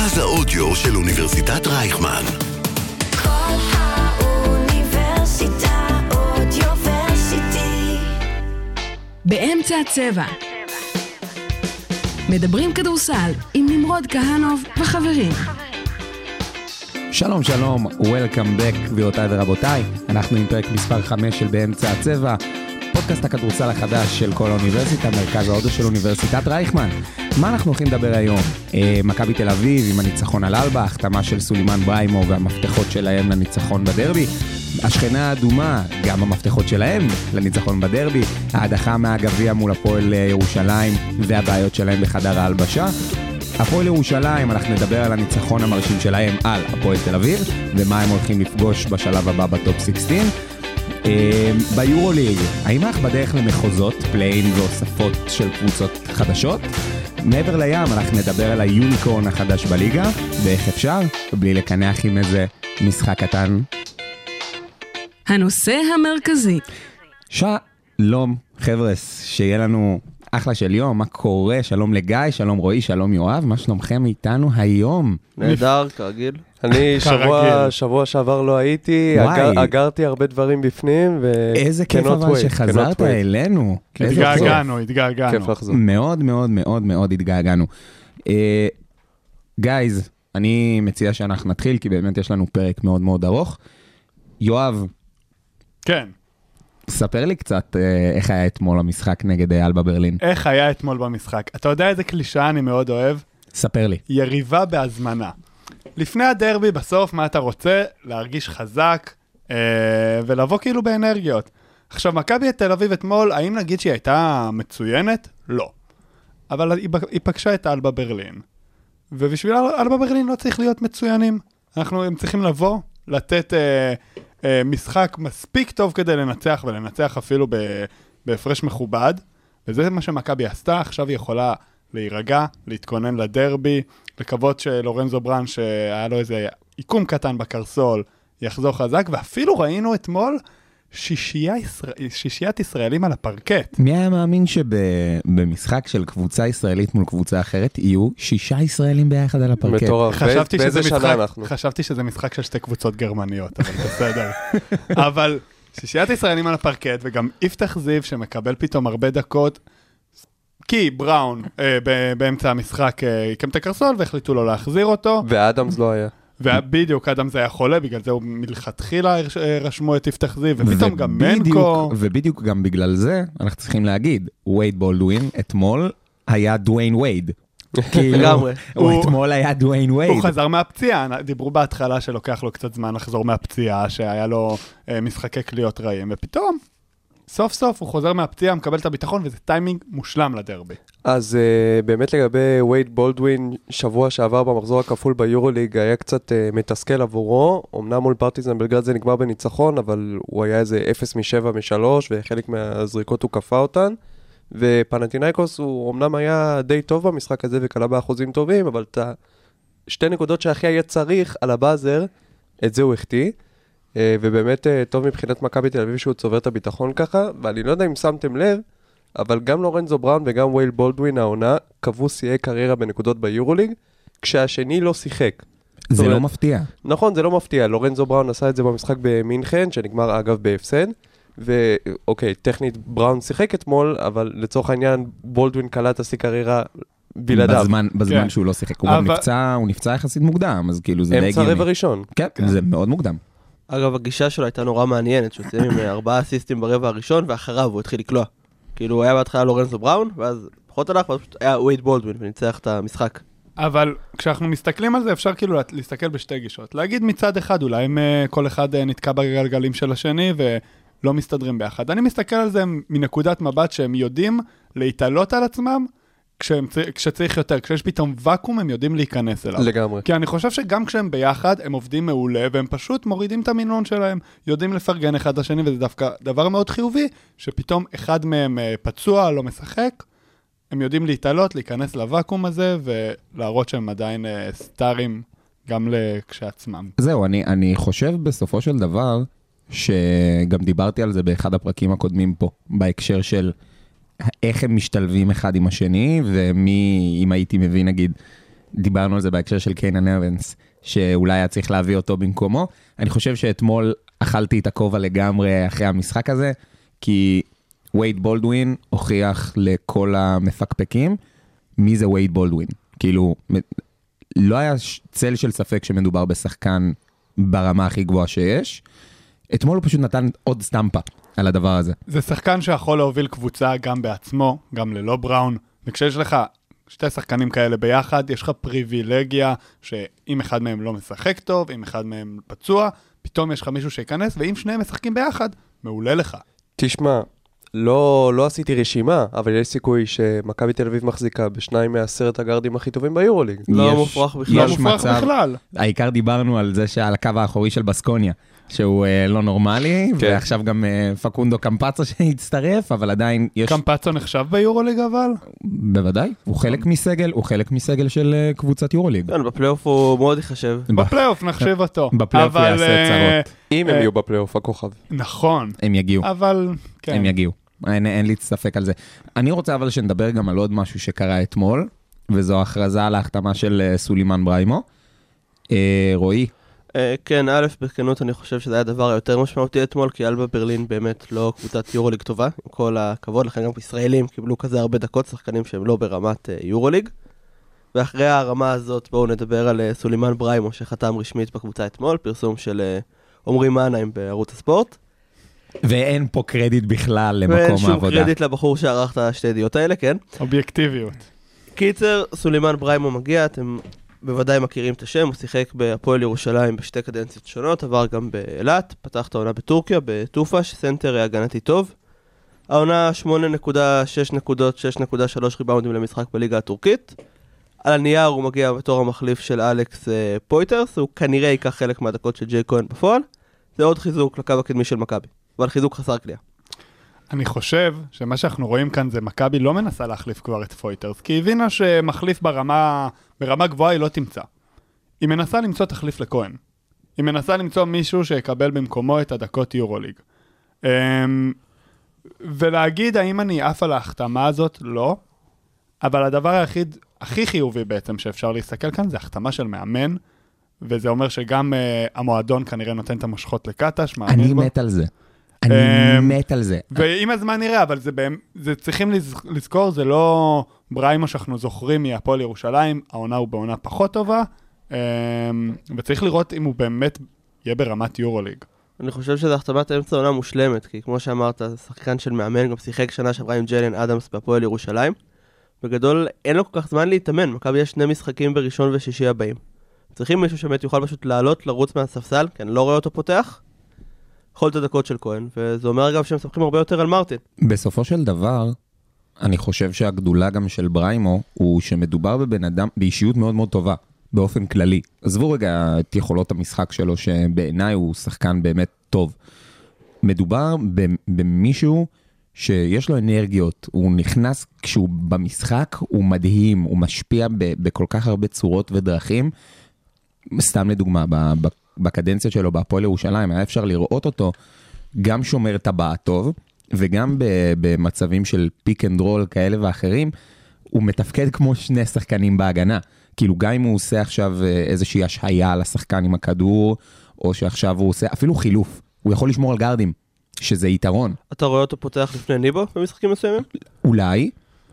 מרכז האודיו של אוניברסיטת רייכמן. כל האוניברסיטה אודיוורסיטי. באמצע הצבע. מדברים כדורסל עם נמרוד כהנוב וחברים. שלום שלום, Welcome back גבירותיי ורבותיי, אנחנו עם פרק מספר 5 של באמצע הצבע, פודקאסט הכדורסל החדש של כל האוניברסיטה, מרכז ההודו של אוניברסיטת רייכמן. מה אנחנו הולכים לדבר היום? אה, מכבי תל אביב עם הניצחון על אלבה, החתמה של סולימן בריימו והמפתחות שלהם לניצחון בדרבי. השכנה האדומה, גם המפתחות שלהם לניצחון בדרבי, ההדחה מהגביע מול הפועל אה, ירושלים והבעיות שלהם בחדר ההלבשה. הפועל ירושלים, אנחנו נדבר על הניצחון המרשים שלהם על הפועל תל אביב, ומה הם הולכים לפגוש בשלב הבא בטופ 16. אה, ביורוליג, האם אנחנו בדרך למחוזות, play-in והוספות של קבוצות חדשות? מעבר לים, אנחנו נדבר על ה unicorn החדש בליגה, ואיך אפשר, בלי לקנח עם איזה משחק קטן. הנושא המרכזי, שלום, חבר'ס, שיהיה לנו אחלה של יום, מה קורה? שלום לגיא, שלום רועי, שלום יואב, מה שלומכם איתנו היום? נהדר, כרגיל. אני שבוע. שבוע שעבר לא הייתי. אגר, אגרתי הרבה דברים בפנים, ו... איזה כיף אבל wait, שחזרת. אלינו. התגעגענו, התגעגענו. כיף לחזור. מאוד מאוד מאוד מאוד התגעגענו. אה, גייז, אני מציע שאנחנו נתחיל, כי באמת יש לנו פרק מאוד מאוד ארוך. יואב, כן. ספר לי קצת אה, איך היה אתמול המשחק נגד אה, אלבה ברלין. איך היה אתמול במשחק? אתה יודע איזה קלישאה אני מאוד אוהב? ספר לי. יריבה בהזמנה. לפני הדרבי, בסוף, מה אתה רוצה? להרגיש חזק אה, ולבוא כאילו באנרגיות. עכשיו, מכבי תל אביב אתמול, האם נגיד שהיא הייתה מצוינת? לא. אבל היא, היא פגשה את אלבה ברלין. ובשביל אל- אלבה ברלין לא צריך להיות מצוינים. אנחנו, הם צריכים לבוא, לתת אה, אה, משחק מספיק טוב כדי לנצח, ולנצח אפילו בהפרש מכובד. וזה מה שמכבי עשתה, עכשיו היא יכולה להירגע, להתכונן לדרבי, לקוות שלורנזו ברן, שהיה לו איזה עיקום קטן בקרסול, יחזור חזק, ואפילו ראינו אתמול שישייה ישראל, שישיית ישראלים על הפרקט. מי היה מאמין שבמשחק של קבוצה ישראלית מול קבוצה אחרת יהיו שישה ישראלים ביחד על הפרקט? מטורף. חשבתי באיזה שזה שנה משחק, אנחנו? חשבתי שזה משחק של שתי קבוצות גרמניות, אבל בסדר. אבל שישיית ישראלים על הפרקט, וגם יפתח זיו שמקבל פתאום הרבה דקות, כי בראון אה, באמצע המשחק אה, עיקם את הקרסול והחליטו לא להחזיר אותו, ואדמס לא היה. ובדיוק אדם זה היה חולה, בגלל זה הוא מלכתחילה רשמו את יפתח זיו, ופתאום גם מנקו. ובדיוק גם בגלל זה אנחנו צריכים להגיד, וייד בולדווין אתמול היה דוויין וייד. כאילו. הוא אתמול היה דוויין וייד. הוא חזר מהפציעה, דיברו בהתחלה שלוקח לו קצת זמן לחזור מהפציעה, שהיה לו אה, משחקי קליעות רעים, ופתאום, סוף סוף הוא חוזר מהפציעה, מקבל את הביטחון, וזה טיימינג מושלם לדרבי. אז uh, באמת לגבי וייד בולדווין, שבוע שעבר במחזור הכפול ביורוליג היה קצת uh, מתסכל עבורו. אמנם מול פרטיזן בלגרד זה נגמר בניצחון, אבל הוא היה איזה 0 מ-7 מ-3, וחלק מהזריקות הוא כפה אותן. ופנטינאיקוס הוא אמנם היה די טוב במשחק הזה וכלה באחוזים טובים, אבל את השתי נקודות שהכי היה צריך על הבאזר, את זה הוא החטיא. אה, ובאמת אה, טוב מבחינת מכבי תל אביב שהוא צובר את הביטחון ככה, ואני לא יודע אם שמתם לב, אבל גם לורנזו בראון וגם וייל בולדווין העונה קבעו שיאי קריירה בנקודות ביורוליג, כשהשני לא שיחק. זה לא אומרת- מפתיע. נכון, זה לא מפתיע, לורנזו בראון עשה את זה במשחק במינכן, שנגמר אגב בהפסד. ואוקיי, טכנית בראון שיחק אתמול, אבל לצורך העניין בולדווין את השיא קריירה בלעדיו. בזמן, בזמן כן. שהוא לא שיחק, הוא גם אבל- נפצע, הוא נפצע יחסית מוקדם, אז כאילו זה די אמצע הגיוני. רבע ראשון. כן, זה מאוד מוקדם. אגב, הגישה שלו הייתה נורא מעניינת, שהוא סיים עם אה, ארבעה אסיסטים ברבע הראשון, ואחריו הוא התחיל לקלוע. כאילו, הוא היה בהתחלה לורנזו בראון, ואז פחות הלך, ואז פשוט היה וייד בולדווין, וניצח את המשחק. אבל כשאנחנו מסתכלים על זה, אפשר כאילו לה- להסתכל בשתי גישות. להגיד מצד אחד, אולי הם, אה, כל אחד אה, נתקע בגלגלים של השני ולא מסתדרים ביחד. אני מסתכל על זה מנקודת מבט שהם יודעים להתעלות על עצמם כשהם, כשצריך יותר. כשיש פתאום ואקום, הם יודעים להיכנס אליו. לגמרי. כי אני חושב שגם כשהם ביחד, הם עובדים מעולה, והם פשוט מורידים את המינון שלהם, יודעים לפרגן אחד לשני, וזה דווקא דבר מאוד חיובי, שפתאום אחד מהם אה, פצוע, לא משחק, הם יודעים להתעלות, להיכנס לוואקום הזה, ולהראות שהם עדיין אה, סטארים גם כשעצמם. זהו, אני, אני חושב בסופו של דבר, שגם דיברתי על זה באחד הפרקים הקודמים פה, בהקשר של איך הם משתלבים אחד עם השני, ומי, אם הייתי מביא נגיד דיברנו על זה בהקשר של קיינן אבנס, שאולי היה צריך להביא אותו במקומו. אני חושב שאתמול אכלתי את הכובע לגמרי אחרי המשחק הזה, כי וייד בולדווין הוכיח לכל המפקפקים מי זה וייד בולדווין. כאילו, לא היה צל של ספק שמדובר בשחקן ברמה הכי גבוהה שיש. אתמול הוא פשוט נתן עוד סטמפה על הדבר הזה. זה שחקן שיכול להוביל קבוצה גם בעצמו, גם ללא בראון, וכשיש לך שתי שחקנים כאלה ביחד, יש לך פריבילגיה שאם אחד מהם לא משחק טוב, אם אחד מהם פצוע, פתאום יש לך מישהו שייכנס, ואם שניהם משחקים ביחד, מעולה לך. תשמע, לא, לא עשיתי רשימה, אבל יש סיכוי שמכבי תל אביב מחזיקה בשניים מעשרת הגארדים הכי טובים ביורוליג. לא מופרך בכלל. לא מופרך בכלל. העיקר דיברנו על זה שעל הקו האחורי של בסקוניה, שהוא אה, לא נורמלי, כן. ועכשיו גם אה, פקונדו קמפצו שהצטרף, אבל עדיין יש, קמפצו נחשב ביורוליג אבל? בוודאי, הוא חלק מסגל, הוא חלק מסגל של אה, קבוצת יורוליג. כן, בפלייאוף הוא מאוד ייחשב. בפלייאוף נחשיב אותו. בפלייאוף הוא אבל, יעשה אה, צרות. אם הם אה, יהיו בפלייאוף הכוכב. נכון, הם יגיעו, אבל כן. הם יגיעו. אין, אין לי ספק על זה. אני רוצה אבל שנדבר גם על עוד משהו שקרה אתמול, וזו הכרזה על ההחתמה של אה, סולימן בריימו. אה, רועי, כן, א', בכנות אני חושב שזה היה הדבר היותר משמעותי אתמול, כי אלבה ברלין באמת לא קבוצת יורוליג טובה, עם כל הכבוד, לכן גם ישראלים קיבלו כזה הרבה דקות, שחקנים שהם לא ברמת אה, יורוליג. ואחרי הרמה הזאת בואו נדבר על אה, סולימן בריימו, שחתם רשמית בקבוצה אתמול, פרסום של אה, עמרי מנהיים בערוץ הספורט. ואין פה קרדיט בכלל ואין למקום שום העבודה. קרדיט לבחור שערך את השתי ידיעות האלה, כן? אובייקטיביות. קיצר, סולימן בריימו מגיע, אתם בוודאי מכירים את השם, הוא שיחק בהפועל ירושלים בשתי קדנציות שונות, עבר גם באילת, פתח את העונה בטורקיה, בטופש, סנטר הגנתי טוב. העונה 8.6 נקודות, 6.3 ריבאונדים למשחק בליגה הטורקית. על הנייר הוא מגיע בתור המחליף של אלכס אה, פויטרס, הוא כנראה ייקח חלק מהדקות של ג'ייק כהן בפועל. זה עוד חיזוק לקו הקדמי של מכבי, אבל חיזוק חסר קליעה. אני חושב שמה שאנחנו רואים כאן זה מכבי לא מנסה להחליף כבר את פויטרס, כי היא הבינה שמחליף ברמה, ברמה גבוהה היא לא תמצא. היא מנסה למצוא תחליף לכהן. היא מנסה למצוא מישהו שיקבל במקומו את הדקות יורוליג. אמ, ולהגיד האם אני עף על ההחתמה הזאת, לא. אבל הדבר היחיד, הכי חיובי בעצם שאפשר להסתכל כאן זה החתמה של מאמן, וזה אומר שגם uh, המועדון כנראה נותן את המושכות לקטש, מאמין אני. מת על זה. אני אמ, מת על זה. ועם הזמן נראה, אבל זה, באמת, זה צריכים לז- לזכור, זה לא בריימו שאנחנו זוכרים מהפועל ירושלים, העונה הוא בעונה פחות טובה, אמ, וצריך לראות אם הוא באמת יהיה ברמת יורוליג. אני חושב שזו החתמת אמצע עונה מושלמת, כי כמו שאמרת, שחקן של מאמן, גם שיחק שנה שעברה עם ג'לן אדמס בהפועל ירושלים. בגדול, אין לו כל כך זמן להתאמן, מכבי יש שני משחקים בראשון ושישי הבאים. צריכים מישהו שבאמת יוכל פשוט לעלות, לרוץ מהספסל, כי אני לא רואה אותו פותח. יכול את הדקות של כהן, וזה אומר אגב שהם מספחים הרבה יותר על מרטין. בסופו של דבר, אני חושב שהגדולה גם של בריימו, הוא שמדובר בבן אדם, באישיות מאוד מאוד טובה, באופן כללי. עזבו רגע את יכולות המשחק שלו, שבעיניי הוא שחקן באמת טוב. מדובר במישהו שיש לו אנרגיות, הוא נכנס כשהוא במשחק, הוא מדהים, הוא משפיע בכל כך הרבה צורות ודרכים. סתם לדוגמה, בקדנציות שלו בהפועל ירושלים, היה אפשר לראות אותו גם שומר טבעת טוב, וגם במצבים של pick and roll כאלה ואחרים, הוא מתפקד כמו שני שחקנים בהגנה. כאילו גם אם הוא עושה עכשיו אה, איזושהי השהיה על השחקן עם הכדור, או שעכשיו הוא עושה אפילו חילוף, הוא יכול לשמור על גארדים, שזה יתרון. אתה רואה אותו פותח לפני ניבו במשחקים מסוימים? אולי,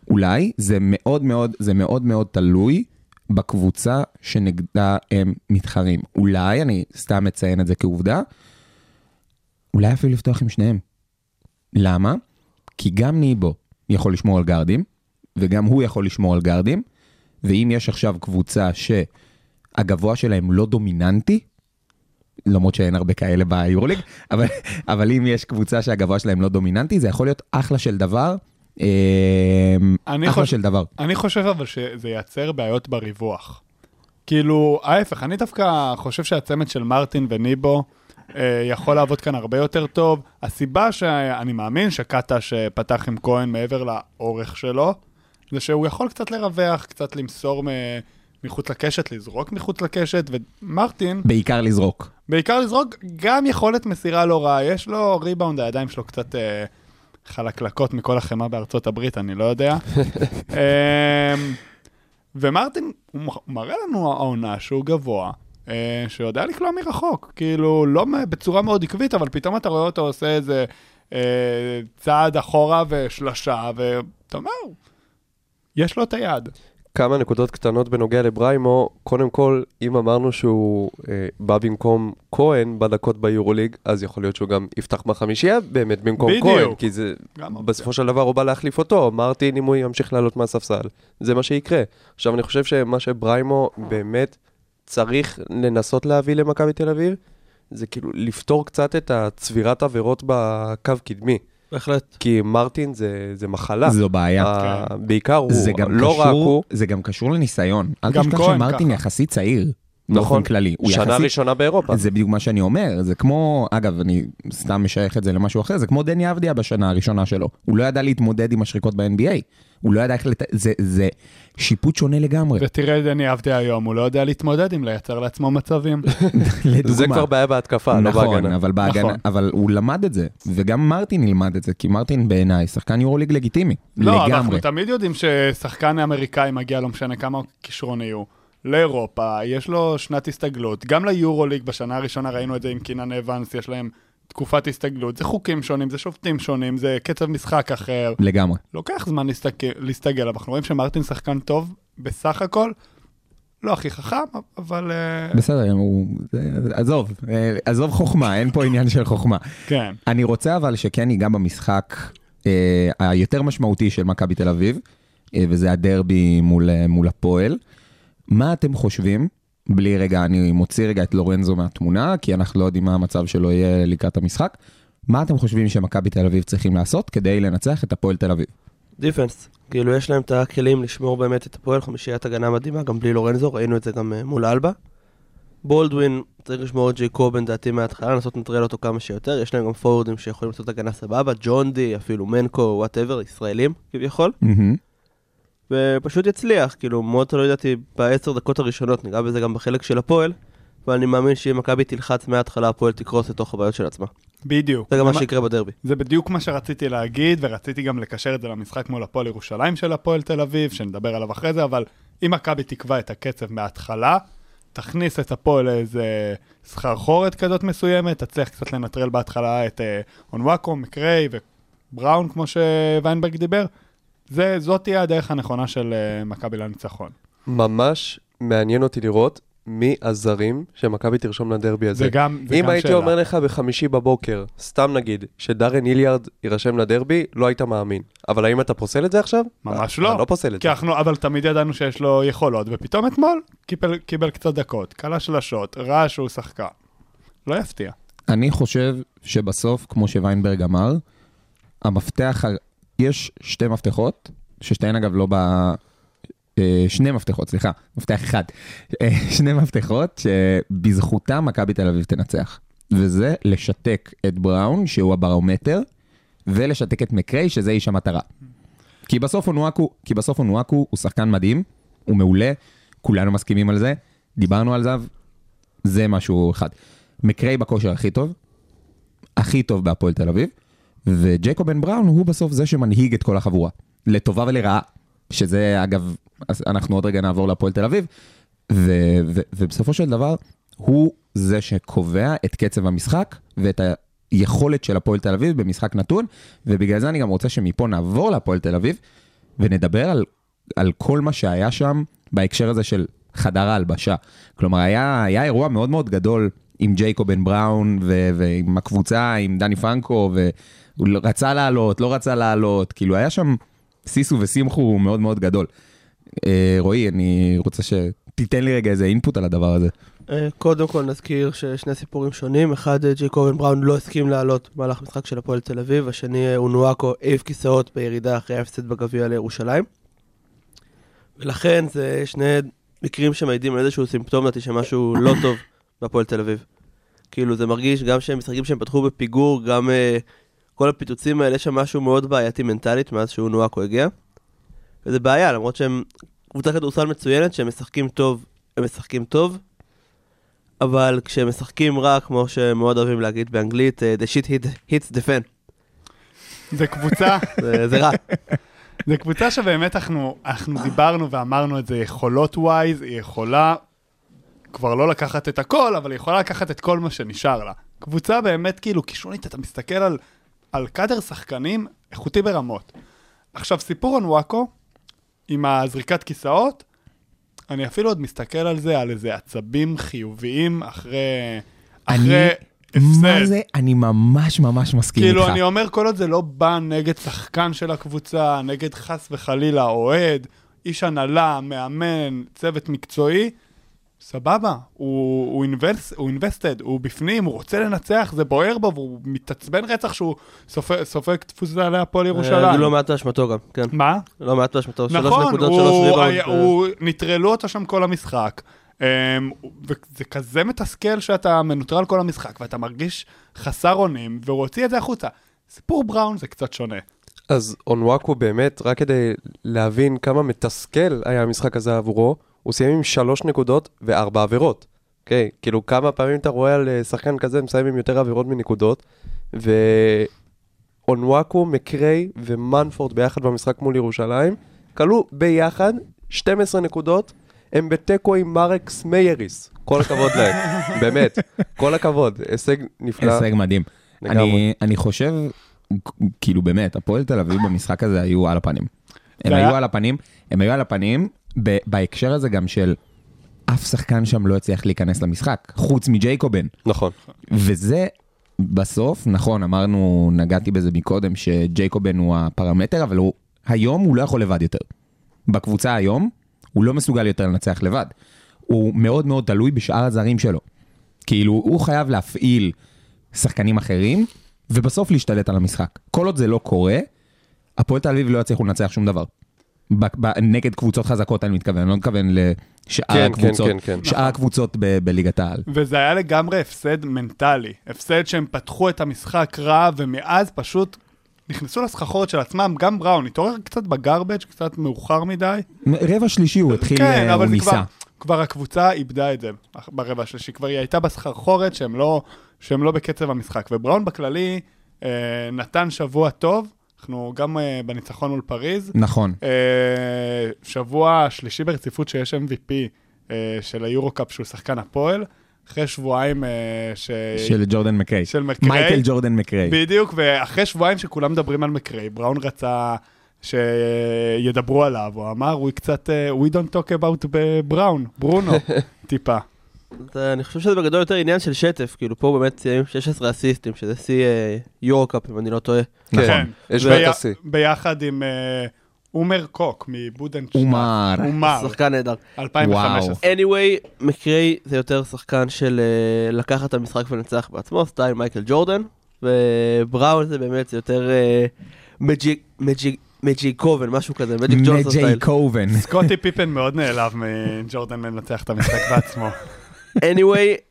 אולי, זה מאוד מאוד, זה מאוד מאוד תלוי בקבוצה שנגדה הם מתחרים. אולי, אני סתם מציין את זה כעובדה, אולי אפילו לפתוח עם שניהם. למה? כי גם ניבו יכול לשמור על גארדים, וגם הוא יכול לשמור על גארדים, ואם יש עכשיו קבוצה שהגבוה שלהם לא דומיננטי, למרות שאין הרבה כאלה ביורוליג, אבל, אבל אם יש קבוצה שהגבוה שלהם לא דומיננטי, זה יכול להיות אחלה של דבר. אני אחלה חוש- של דבר. אני חושב אבל שזה ייצר בעיות בריווח. כאילו, ההפך, אני דווקא חושב שהצמד של מרטין וניבו אה, יכול לעבוד כאן הרבה יותר טוב. הסיבה שאני מאמין שקטש אה, פתח עם כהן מעבר לאורך שלו, זה שהוא יכול קצת לרווח, קצת למסור מ... מחוץ לקשת, לזרוק מחוץ לקשת, ומרטין, בעיקר לזרוק. בעיקר לזרוק, גם יכולת מסירה לא רעה, יש לו ריבאונד, הידיים שלו קצת אה, חלקלקות מכל החמאה בארצות הברית, אני לא יודע. אמ, ומרטין, הוא מראה לנו העונה שהוא גבוה, אה, שיודע לקלוע מרחוק. כאילו, לא בצורה מאוד עקבית, אבל פתאום אתה רואה אותו עושה איזה אה, צעד אחורה ושלושה, ואתה אומר, יש לו את היד. כמה נקודות קטנות בנוגע לבריימו. קודם כל, אם אמרנו שהוא אה, בא במקום כהן בדקות ביורוליג, אז יכול להיות שהוא גם יפתח בחמישייה באמת במקום בדיוק. כהן, כי זה. בסופו של דבר הוא בא להחליף אותו. מרטין, אם הוא ימשיך לעלות מהספסל, זה מה שיקרה. עכשיו, אני חושב שמה שבריימו באמת צריך לנסות להביא למכבי תל אביב, זה כאילו לפתור קצת את הצבירת עבירות בקו קדמי. בהחלט. כי מרטין זה, זה מחלה. זו בעיה. ה- בעיקר הוא, זה גם לא רק קשור, הוא. זה גם קשור לניסיון. אל תשכח שמרטין ככה. יחסית צעיר. נכון. כללי. שנה יחסית- ראשונה באירופה. זה בדיוק מה שאני אומר, זה כמו, אגב, אני סתם משייך את זה למשהו אחר, זה כמו דני אבדיה בשנה הראשונה שלו. הוא לא ידע להתמודד עם השריקות ב-NBA. הוא לא ידע איך לת... זה, זה שיפוט שונה לגמרי, ותראה את דני אהבתי היום, הוא לא יודע להתמודד עם לייצר לעצמו מצבים. לדוגמה. זה כבר בעיה בהתקפה, לא נכון, בהגנה. אבל בהגנה, נכון. אבל הוא למד את זה, וגם מרטין ילמד את זה, כי מרטין בעיניי שחקן יורוליג לגיטימי, לא, אנחנו לגמרי. תמיד יודעים ששחקן אמריקאי מגיע, לא משנה כמה כישרון יהיו, לאירופה, יש לו שנת הסתגלות. גם ליורוליג בשנה הראשונה ראינו את זה עם קינן אבנס, יש להם תקופת הסתגלות. זה חוקים שונים, זה שופטים שונים, זה קצב משחק אחר. לגמרי. לוקח זמן להסתגל, להסתגל אבל אנחנו רואים שמרטין שחקן טוב בסך הכל. לא הכי חכם, אבל אה, בסדר, הוא... עזוב, אה, עזוב חוכמה, אין פה עניין של חוכמה. כן. אני רוצה אבל שכן ניגע במשחק אה, היותר משמעותי של מכבי תל אביב, וזה הדרבי מול, מול הפועל. מה אתם חושבים? בלי רגע, אני מוציא רגע את לורנזו מהתמונה, כי אנחנו לא יודעים מה המצב שלו יהיה לקראת המשחק. מה אתם חושבים שמכבי תל אביב צריכים לעשות כדי לנצח את הפועל תל אביב? defense. כאילו, יש להם את הכלים לשמור באמת את הפועל, חמישיית הגנה מדהימה, גם בלי לורנזו, ראינו את זה גם אה, מול אלבה. בולדווין, צריך לשמור את ג'ייקובן לדעתי מההתחלה, לנסות לנטרל אותו כמה שיותר, יש להם גם פורורדים שיכולים לעשות הגנה סבבה, ג'ון די, אפילו מנקו, whatever, ישראלים כביכול, ופשוט יצליח, כאילו, מאוד תלוי לדעתי בעשר דקות הראשונות, ניגע בזה גם בחלק של הפועל, אבל אני מאמין שאם מכבי תלחץ מההתחלה, הפועל תקרוס לתוך הבעיות של עצמה. בדיוק. זה גם מה שיקרה בדרבי. זה בדיוק מה שרציתי להגיד, ורציתי גם לקשר את זה למשחק מול הפועל ירושלים של הפועל תל אביב, שנדבר עליו אחרי זה, אבל אם מכבי תקבע את הקצב מההתחלה, תכניס את הפועל לאיזה סחרחורת כזאת מסוימת, תצליח קצת לנטרל בהתחלה את אה, אונוואקו, מקריי ובראון, כמו שוויינברג דיבר, זה, זאת תהיה הדרך הנכונה של אה, מכבי לניצחון. ממש מעניין אותי לראות מי הזרים שמכבי תרשום לדרבי הזה. זה גם, זה אם גם הייתי שאלה. אומר לך בחמישי בבוקר, סתם נגיד, שדארן היליארד יירשם לדרבי, לא היית מאמין. אבל האם אתה פוסל את זה עכשיו? ממש אה, לא. אני לא פוסל את כי זה. אנחנו, אבל תמיד ידענו שיש לו יכולות, ופתאום אתמול קיבל, קיבל קצת דקות, כלה שלשות, ראה שהוא שחקן. לא יפתיע. אני חושב שבסוף, כמו שוויינברג אמר, המפתח, יש שתי מפתחות, ששתיהן אגב לא ב... אה, שני מפתחות, סליחה, מפתח אחד. אה, שני מפתחות שבזכותם מכבי תל אביב תנצח. וזה לשתק את בראון, שהוא הברומטר, ולשתק את מקריי, שזה איש המטרה. כי בסוף אונואקו, כי בסוף אונואקו הוא שחקן מדהים, הוא מעולה, כולנו מסכימים על זה, דיברנו על זה, זה משהו אחד. מקריי בכושר הכי טוב, הכי טוב בהפועל תל אביב, וג'ייקובן בראון הוא בסוף זה שמנהיג את כל החבורה, לטובה ולרעה, שזה אגב, אנחנו עוד רגע נעבור להפועל תל אביב, ו- ו- ובסופו של דבר, הוא זה שקובע את קצב המשחק ואת היכולת של הפועל תל אביב במשחק נתון, ובגלל זה אני גם רוצה שמפה נעבור להפועל תל אביב, ונדבר על, על כל מה שהיה שם בהקשר הזה של חדר ההלבשה. כלומר, היה, היה אירוע מאוד מאוד גדול עם ג'ייקובן בראון ו- ועם הקבוצה, עם דני פרנקו, והוא רצה לעלות, לא רצה לעלות, כאילו היה שם סיסו וסימחו מאוד מאוד גדול. אה, רועי, אני רוצה שתיתן לי רגע איזה אינפוט על הדבר הזה. אה, קודם כל נזכיר ששני סיפורים שונים, אחד אה, ג'ייקובן בראון לא הסכים לעלות במהלך משחק של הפועל תל אביב, השני אה, אונואקו העיף כיסאות בירידה אחרי ההפסד בגביע לירושלים. ולכן זה שני מקרים שמעידים על איזשהו סימפטום לדעתי שמשהו לא טוב בהפועל תל אביב. כאילו זה מרגיש גם שהם משחקים שהם פתחו בפיגור, גם אה, כל הפיצוצים האלה, יש שם משהו מאוד בעייתי מנטלית מאז שאונואקו הגיע. וזה בעיה, למרות שהם קבוצה כדורסל מצוינת, שהם משחקים טוב, הם משחקים טוב, אבל כשהם משחקים רע, כמו שמאוד אוהבים להגיד באנגלית, אה, the shit hit, hits the fan. זה קבוצה, זה, זה רע. זה קבוצה שבאמת אנחנו, אנחנו דיברנו ואמרנו את זה, יכולות ווייז, היא יכולה כבר לא לקחת את הכל, אבל היא יכולה לקחת את כל מה שנשאר לה. קבוצה באמת כאילו קישונית, אתה מסתכל על, על קאדר שחקנים איכותי ברמות. עכשיו, סיפור אונוואקו, עם הזריקת כיסאות, אני אפילו עוד מסתכל על זה, על איזה עצבים חיוביים אחרי, אחרי הפסד. מה זה? אני ממש ממש מסכים איתך. כאילו, אני אומר, כל עוד זה לא בא נגד שחקן של הקבוצה, נגד חס וחלילה אוהד, איש הנהלה, מאמן, צוות מקצועי, סבבה, הוא, הוא, אינבס, הוא invested, הוא בפנים, הוא רוצה לנצח, זה בוער בו, והוא מתעצבן רצח שהוא סופג, סופג דפוס עלי הפועל אה, ירושלים. לא מעט באשמתו גם, כן. מה? לא מעט באשמתו. שלוש נכון, נקודות, הוא, נטרלו אותו שם כל המשחק. Um, וזה כזה מתסכל שאתה מנוטרל כל המשחק, ואתה מרגיש חסר אונים, והוא הוציא את זה החוצה. סיפור בראון זה קצת שונה. אז אונוואקו באמת, רק כדי להבין כמה מתסכל היה המשחק הזה עבורו, הוא סיים עם שלוש נקודות וארבע עבירות. אוקיי? כאילו כמה פעמים אתה רואה על אה, שחקן כזה מסיים עם יותר עבירות מנקודות, ואונוואקו, מקריי ומנפורד ביחד במשחק מול ירושלים, כלו ביחד 12 נקודות, הם בתיקו עם מרקס מייריס. כל הכבוד להם, באמת, כל הכבוד, הישג נפלא. הישג מדהים. אני, אני חושב, כאילו באמת, הפועל תל אביב במשחק הזה היו על הפנים. הם היו על הפנים, הם היו על הפנים, בהקשר הזה גם של אף שחקן שם לא הצליח להיכנס למשחק, חוץ מג'ייקובן. נכון. וזה בסוף, נכון, אמרנו, נגעתי בזה מקודם, שג'ייקובן הוא הפרמטר, אבל הוא, היום הוא לא יכול לבד יותר. בקבוצה היום, הוא לא מסוגל יותר לנצח לבד. הוא מאוד מאוד תלוי בשאר הזרים שלו. כאילו, הוא חייב להפעיל שחקנים אחרים, ובסוף להשתלט על המשחק. כל עוד זה לא קורה, הפועל תל אביב לא יצליחו לנצח שום דבר. ב- ב- נגד קבוצות חזקות אני מתכוון, אני לא מתכוון לשאר כן, כן, הקבוצות, כן, כן. שאר הקבוצות ב- בליגת העל. וזה היה לגמרי הפסד מנטלי. הפסד שהם פתחו את המשחק רע, ומאז פשוט נכנסו לסחרחורת של עצמם. גם בראון התעורר קצת בגרבג', קצת מאוחר מדי. רבע שלישי הוא התחיל, כן, אה, אבל הוא כבר, ניסה. כבר הקבוצה איבדה את זה ברבע השלישי. כבר היא הייתה בסחרחורת שהם לא, שהם לא בקצב המשחק. ובראון בכללי אה, נתן שבוע טוב. אנחנו גם אה, בניצחון מול פריז. נכון. אה, שבוע שלישי ברציפות שיש MVP אה, של היורו-קאפ שהוא שחקן הפועל, אחרי שבועיים אה, ש... של ג'ורדן מקריי. של מקריי. מייקל ג'ורדן מקריי. בדיוק, ואחרי שבועיים שכולם מדברים על מקריי, בראון רצה שידברו עליו, הוא אמר, we קצת, אה, we don't talk about בראון, ברונו, טיפה. זה- אני חושב שזה בגדול יותר עניין של שטף, כאילו פה באמת סיימים 16 אסיסטים, שזה שיא אה, יורו-קאפ, אם אני לא טועה. כן, כן. השווה את בי- השיא. ביחד עם אה, עומר קוק מבודנשטיין. עומר. עומר, שחקן נהדר. 2015. anyway, מקריי זה יותר שחקן של אה, לקחת את המשחק ולנצח בעצמו, style מייקל ג'ורדן, ובראון זה באמת זה יותר אה, מג'יק, מג'יק, ג'ייקובן, משהו כזה, מג'יק ג'ונסון מג'יק style. קובן. סקוטי פיפן מאוד נעלב מג'ורדן לנצח את המשחק בעצמו. anyway,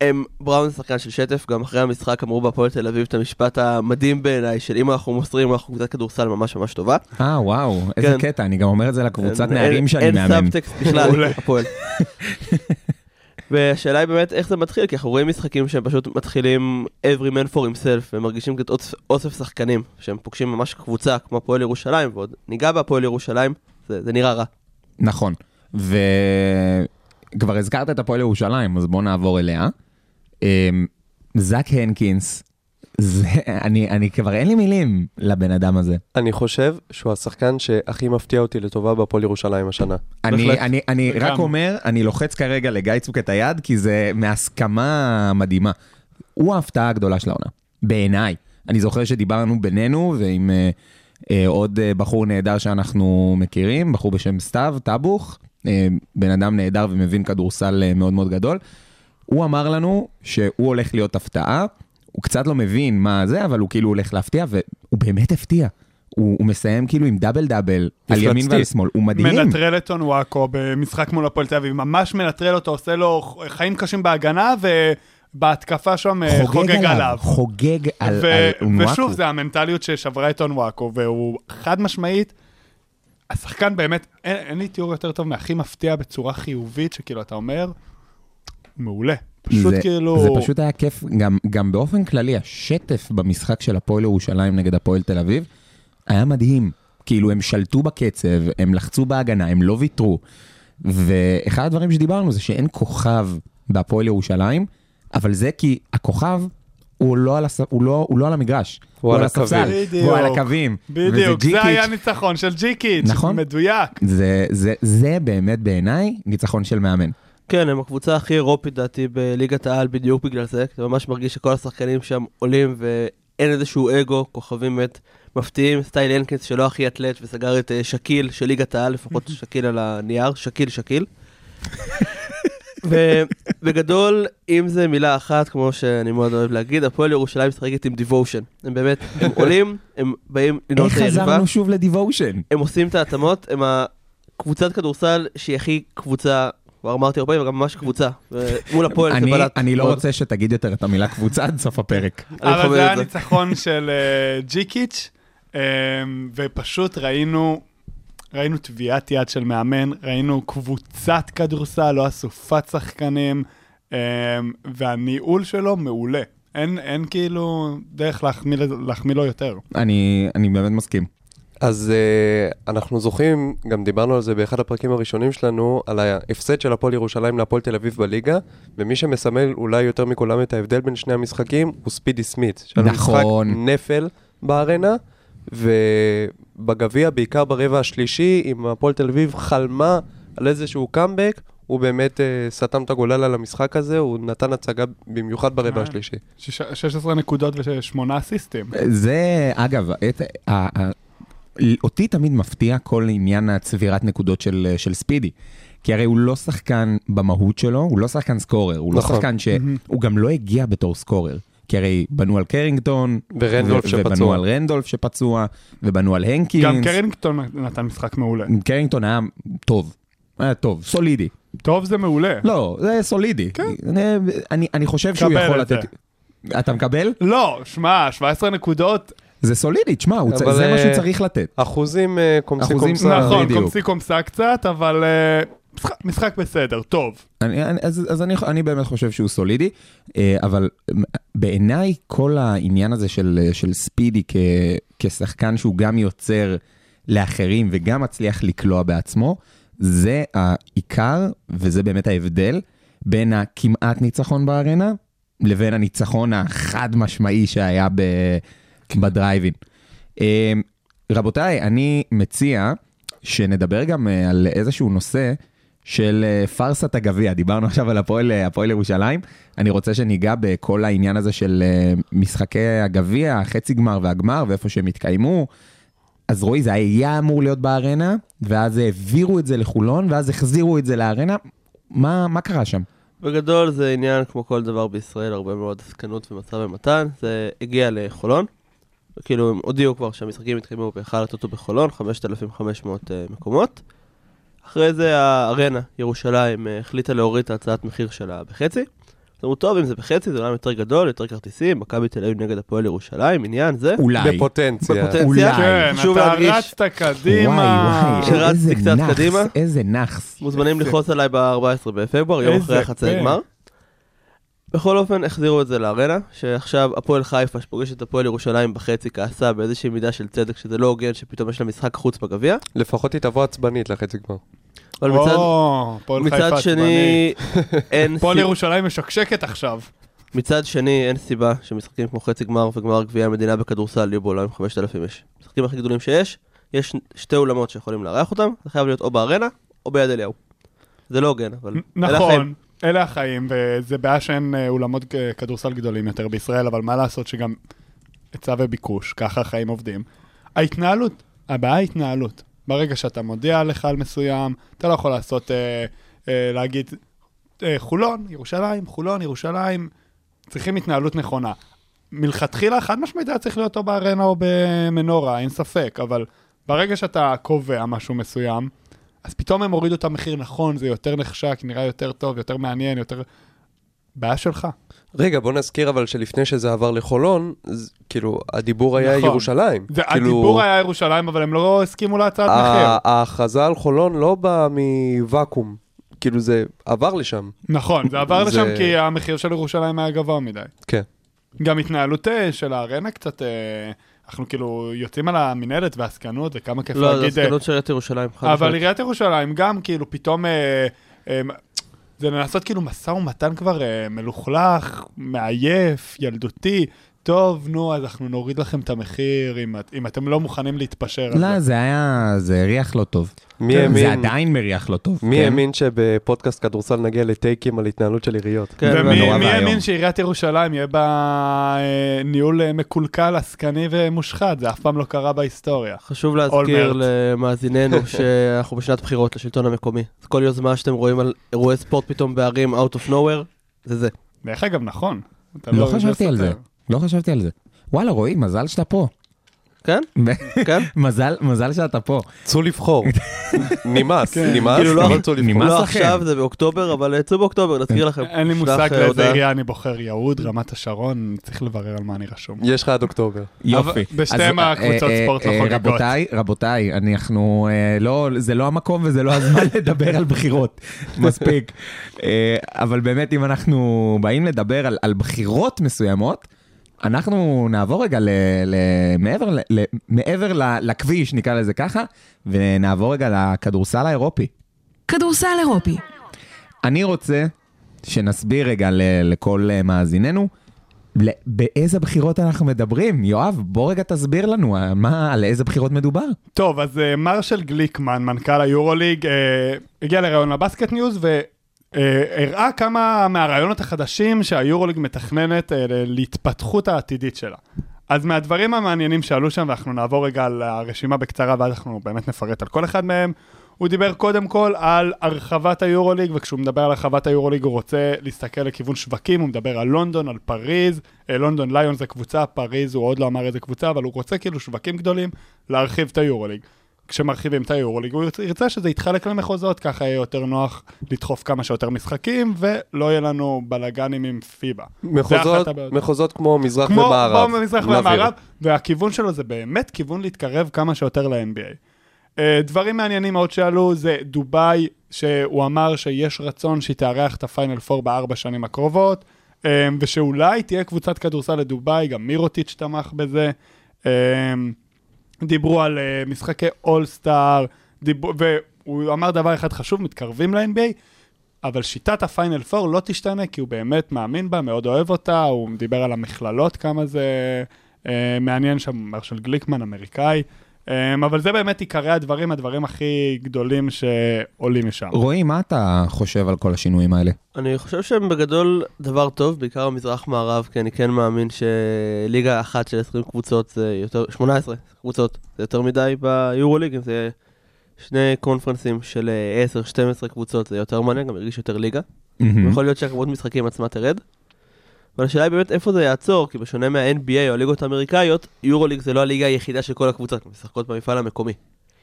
הם, בראון שחקן של שטף, גם אחרי המשחק אמרו בהפועל תל אביב את המשפט המדהים בעיניי, של אם אנחנו מוסרים, אנחנו קבוצת כדורסל ממש ממש טובה. אה, וואו, איזה כן. קטע, אני גם אומר את זה לקבוצת אין- נערים שאני אין מאמן. סאבטקסט בכלל. הפועל. והשאלה היא באמת איך זה מתחיל, כי אנחנו רואים משחקים שהם פשוט מתחילים every man for himself, והם מרגישים כאת אוסף- שחקנים, שהם פוגשים ממש קבוצה כמו הפועל ירושלים, ועוד ניגע בהפועל ירושלים, זה, זה נראה רע. נכון. וכבר הזכרת את הפועל ירושלים, אז בואו נעבור אליה. אמ, זאק הנקינס, זה, אני, אני כבר אין לי מילים לבן אדם הזה. אני חושב שהוא השחקן שהכי מפתיע אותי לטובה בהפועל ירושלים השנה. אני. אני, אני וגם- רק אומר, אני לוחץ כרגע לגיא צוק את היד, כי זה מהסכמה מדהימה. הוא ההפתעה הגדולה של העונה, בעיניי. אני זוכר שדיברנו בינינו ועם אה, אה, עוד אה, בחור נהדר שאנחנו מכירים, בחור בשם סתיו טבוך, בן אדם נהדר ומבין כדורסל אה, מאוד מאוד גדול. הוא אמר לנו שהוא הולך להיות הפתעה, הוא קצת לא מבין מה זה, אבל הוא כאילו הולך להפתיע, והוא באמת הפתיע. הוא, הוא מסיים כאילו עם דאבל דאבל, על ימין. ועל שמאל, הוא מדהים. מנטרל את אונוואקו במשחק מול הפועל תל אביב, ממש מנטרל אותו, עושה לו חיים קשים בהגנה, ובהתקפה שם אה, חוגג עליו. חוגג על, ו- על אונואקו. ושוב, זה המנטליות ששברה את אונוואקו, והוא חד משמעית, השחקן באמת, אין, אין לי תיאור יותר טוב מהכי מפתיע בצורה חיובית, שכאילו, אתה אומר, מעולה. פשוט זה, כאילו... זה פשוט היה כיף, גם, גם באופן כללי, השטף במשחק של הפועל ירושלים נגד הפועל תל אביב, היה מדהים. כאילו הם שלטו בקצב, הם לחצו בהגנה, הם לא ויתרו. ואחד הדברים שדיברנו זה שאין כוכב בהפועל ירושלים, אבל זה כי הכוכב הוא לא על, הס... הוא לא, הוא לא על המגרש, הוא על הספסל. הוא על הקווים. בדיוק, זה. היה ניצחון של ג'יקיץ', נכון. מדויק. זה, זה, זה באמת בעיניי ניצחון של מאמן. כן, הם הקבוצה הכי אירופית לדעתי בליגת העל בדיוק בגלל זה, אתה ממש מרגיש שכל השחקנים שם עולים ואין איזשהו אגו, כוכבים באמת מפתיעים, סטייל ינקינס שלא הכי אתלט וסגר את אה, שקיל של ליגת העל, לפחות שקיל על הנייר, שקיל שקיל. ובגדול, אם זה מילה אחת, כמו שאני מאוד אוהב להגיד, הפועל ירושלים משחקת עם דיבושן. הם באמת, הם עולים, הם באים איך את היריבה. חזרנו שוב לדיבושן? הם עושים את ההתאמות, הם הקבוצת כדורסל שהיא הכי קבוצה, כבר אמרתי הרבה, אבל גם ממש קבוצה. מול הפועל זה בלט. אני לא. רוצה שתגיד יותר את המילה קבוצה עד סוף הפרק. אבל זה היה. ניצחון של אה, ג'יקיץ', אה, ופשוט ראינו, ראינו טביעת יד של מאמן, ראינו קבוצת כדורסל, לא אסופת שחקנים, אה, והניהול שלו מעולה. אין, אין כאילו דרך להחמיא, להחמיא לו יותר. אני, אני באמת מסכים. אז uh, אנחנו זוכרים, גם דיברנו על זה באחד הפרקים הראשונים שלנו, על ההפסד של הפועל ירושלים להפועל תל אביב בליגה, ומי שמסמל אולי יותר מכולם את ההבדל בין שני המשחקים הוא ספידי סמית. נכון. משחק נפל בארנה, ובגביע, בעיקר ברבע השלישי, אם הפועל תל אביב חלמה על איזשהו קאמבק, הוא באמת uh, סתם את הגולל על המשחק הזה, הוא נתן הצגה במיוחד ברבע אה. השלישי. שיש- 16 נקודות ושמונה אסיסטים. זה, אגב, את, ה, ה, אותי תמיד מפתיע כל עניין הצבירת נקודות של, של ספידי. כי הרי הוא לא שחקן במהות שלו, הוא לא שחקן סקורר, הוא נכון. לא שחקן ש... הוא גם לא הגיע בתור סקורר. כי הרי בנו על קרינגטון, ורנדולף ו- שפצוע. ובנו על רנדולף שפצוע, ובנו על הנקינס. גם קרינגטון נתן משחק מעולה. קרינגטון היה טוב, היה טוב, סולידי. טוב זה מעולה. לא, זה סולידי. כן. אני, אני, אני חושב שהוא יכול את זה. לתת... אתה מקבל? לא, שמע, 17 נקודות, זה סולידי, תשמע, אבל, זה מה שהוא אה, צריך לתת. אחוזים אה, קומסי קומסה. נכון. קומסי קומסה קצת, אבל אה, משחק- משחק בסדר, טוב. אני, אני, אז, אז אני, אני באמת חושב שהוא סולידי, אה, אבל בעיניי כל העניין הזה של, של ספידי כ, כשחקן שהוא גם יוצר לאחרים וגם מצליח לקלוע בעצמו, זה העיקר וזה באמת ההבדל בין הכמעט ניצחון בארנה לבין הניצחון החד משמעי שהיה ב, בדרייבין. אה, רבותיי, אני מציע שנדבר גם אה, על איזשהו נושא של אה, פארסת הגביע. דיברנו עכשיו על הפועל, אה, הפועל ירושלים. אני רוצה שניגע בכל העניין הזה של אה, משחקי הגביע, החצי גמר והגמר ואיפה שהם התקיימו. אז רועי, זה היה אמור להיות בארנה, ואז העבירו את זה לחולון, ואז החזירו את זה לארנה. מה, מה קרה שם? בגדול זה עניין כמו כל דבר בישראל, הרבה מאוד עסקנות ומשא ומתן. זה הגיע לחולון. כאילו הם הודיעו כבר שהמשחקים יתקיימו בהיכל הטוטו בחולון, 5,500 אה, מקומות. אחרי זה הארנה, ירושלים, אה, החליטה להוריד את ההצעת מחיר שלה בחצי. אז אמרו, טוב, אם זה בחצי, זה עולם יותר גדול, יותר כרטיסים, מכבי תל אביב נגד הפועל ירושלים, עניין זה. אולי. בפוטנציה. בפוטנציה. אולי. כן, אתה להדגיש. רצת קדימה. וואי, וואי, שרצתי איזה קצת נאחס, קדימה. איזה נאחס. מוזמנים איזה- לכעוס עליי ב-14 בפברואר, יום אחרי החצי פן. הגמר. בכל אופן, החזירו את זה לארנה, שעכשיו הפועל חיפה, שפוגש את הפועל ירושלים בחצי, כעסה באיזושהי מידה של צדק, שזה לא הוגן, שפתאום יש לה משחק חוץ בגביע. לפחות היא תבוא עצבנית לחצי גמר. אבל מצד, או, חיפה מצד. שני, אין הפועל סיב- ירושלים משקשקת עכשיו. מצד שני, אין סיבה שמשחקים כמו חצי גמר וגמר גביע המדינה בכדורסל יהיו בעולם עם 5,000 איש. המשחקים הכי גדולים שיש, יש שתי אולמות שיכולים לארח אותם, זה חייב להיות או בארנה או ביד אליהו. זה לא הוגן, אבל... נכון, אלה החיים, וזה בעיה שאין אה, אולמות כדורסל גדולים יותר בישראל, אבל מה לעשות שגם היצע וביקוש, ככה החיים עובדים. ההתנהלות, הבעיה היא התנהלות. ברגע שאתה מודיע חייל מסוים, אתה לא יכול לעשות, אה, אה, להגיד, אה, חולון, ירושלים, חולון, ירושלים, צריכים התנהלות נכונה. מלכתחילה, חד משמעית היה צריך להיות או בארנה או במנורה, אין ספק, אבל ברגע שאתה קובע משהו מסוים, אז פתאום הם הורידו את המחיר נכון, זה יותר נחשק, נראה יותר טוב, יותר מעניין, יותר... בעיה שלך. רגע, בוא נזכיר אבל שלפני שזה עבר לחולון, אז, כאילו, הדיבור היה נכון. ירושלים. זה, כאילו, הדיבור היה ירושלים, אבל הם לא הסכימו להצעת מחיר. ההכרזה על חולון לא באה מוואקום. כאילו זה עבר לשם. נכון, זה עבר זה- לשם כי המחיר של ירושלים היה גבוה מדי. כן. גם התנהלות אה, של הארנה קצת אה, אנחנו כאילו יוצאים על המינהלת והעסקנות, וכמה כיף לא, זה להגיד... אה, הסגנות של עיריית ירושלים. אבל. עיריית ירושלים גם כאילו פתאום... זה לנסות כאילו משא ומתן כבר אה, מלוכלך, מעייף, ילדותי. טוב, נו, אז אנחנו נוריד לכם את המחיר אם, את- אם אתם לא מוכנים להתפשר לא, זה. זה היה, זה הריח לא טוב. מי זה האמין- עדיין מריח לא טוב. מי כן? האמין שבפודקאסט כדורסל נגיע לטייקים על התנהלות של עיריות? כן, ומי. האמין שעיריית ירושלים יהיה בה אה, ניהול אה, מקולקל, עסקני ומושחת? זה אף פעם לא קרה בהיסטוריה. חשוב להזכיר. למאזיננו שאנחנו בשנת בחירות לשלטון המקומי. אז כל יוזמה שאתם רואים על אירועי ספורט פתאום בערים out of nowhere, זה זה. דרך אגב, נכון. לא יודע חשבתי על זה. לא חשבתי על זה. וואלה, רועי, מזל שאתה פה. כן? כן? מזל, מזל שאתה פה. צאו לבחור. נמאס, נמאס, כאילו לא- אבל צאו לבחור. נמאס לא. עכשיו, זה באוקטובר, אבל צאו באוקטובר, נזכיר לכם. אין לי מושג אה, באיזה הודעה. עירייה אני בוחר, יהוד, רמת השרון, צריך לברר על מה אני רשום. יש לך עד אוקטובר. יופי. בשתיהם הקבוצות אה, ספורט אה, לא אה, חוגגות. רבותיי, רבותיי, אנחנו, אה, לא, זה לא המקום וזה לא הזמן לדבר על בחירות. מספיק. אה, אבל באמת, אם אנחנו באים לדבר על, על בחירות מסוימות, אנחנו נעבור רגע ל, ל, מעבר, ל, ל, מעבר ל, לכביש, נקרא לזה ככה, ונעבור רגע לכדורסל האירופי. כדורסל אירופי. אני רוצה שנסביר רגע ל- לכל מאזיננו, ל- באיזה בחירות אנחנו מדברים. יואב, בוא רגע תסביר לנו אה, מה, על איזה בחירות מדובר. טוב, אז אה, מרשל גליקמן, מנכ"ל היורוליג, אה, הגיע לראיון ל BasketNews והראה כמה מהרעיונות החדשים שהיורוליג מתכננת אה, להתפתחות העתידית שלה. אז מהדברים המעניינים שעלו שם, ואנחנו נעבור רגע על הרשימה בקצרה, ואז אנחנו באמת נפרט על כל אחד מהם. הוא דיבר קודם כל על הרחבת היורוליג, וכשהוא מדבר על הרחבת היורוליג הוא רוצה להסתכל לכיוון שווקים, הוא מדבר על לונדון, על פריז, אה, לונדון ליון זה קבוצה, פריז הוא עוד לא אמר איזה קבוצה, אבל הוא רוצה כאילו שווקים גדולים להרחיב את היורוליג. כשמרחיבים את היורוליג הוא ירצה- שזה יתחלק למחוזות, ככה יהיה יותר נוח לדחוף כמה שיותר משחקים, ולא יהיה לנו בלאגנים עם פיבה. מחוזות. מחוזות כמו מזרח כמו ומערב. כמו במזרח נבהיר. ומערב, והכיוון שלו זה באמת כיוון להתקרב כמה שיותר ל-NBA. אה, דברים מעניינים מאוד שעלו זה דובאי, שהוא אמר שיש רצון שהיא תארח את הפיינל 4 בארבע שנים הקרובות, אה, ושאולי תהיה קבוצת כדורסל לדובאי, גם מירוטיץ' תמך בזה. אה, דיברו על אה, משחקי אולסטאר, והוא אמר דבר אחד חשוב, מתקרבים ל-NBA, אבל שיטת הפיינל 4 לא תשתנה, כי הוא באמת מאמין בה, מאוד אוהב אותה, הוא דיבר על המכללות, כמה זה אה, מעניין שם, מרשל גליקמן, אמריקאי. אה, אבל זה באמת עיקרי הדברים, הדברים הכי גדולים שעולים משם. רועי, מה אתה חושב על כל השינויים האלה? אני חושב שהם בגדול דבר טוב, בעיקר במזרח-מערב, כי אני כן מאמין שליגה אחת של 20 קבוצות זה יותר, 18 קבוצות, זה יותר מדי ביורוליג, אם זה שני קונפרנסים של אה, 10-12 קבוצות, זה יותר מעניין, גם ירגיש יותר ליגה. יכול להיות שהכמות משחקים עצמה תרד. אבל השאלה היא באמת איפה זה יעצור, כי בשונה מה-NBA או הליגות האמריקאיות, יורוליג זה לא הליגה היחידה של כל הקבוצות, משחקות במפעל המקומי.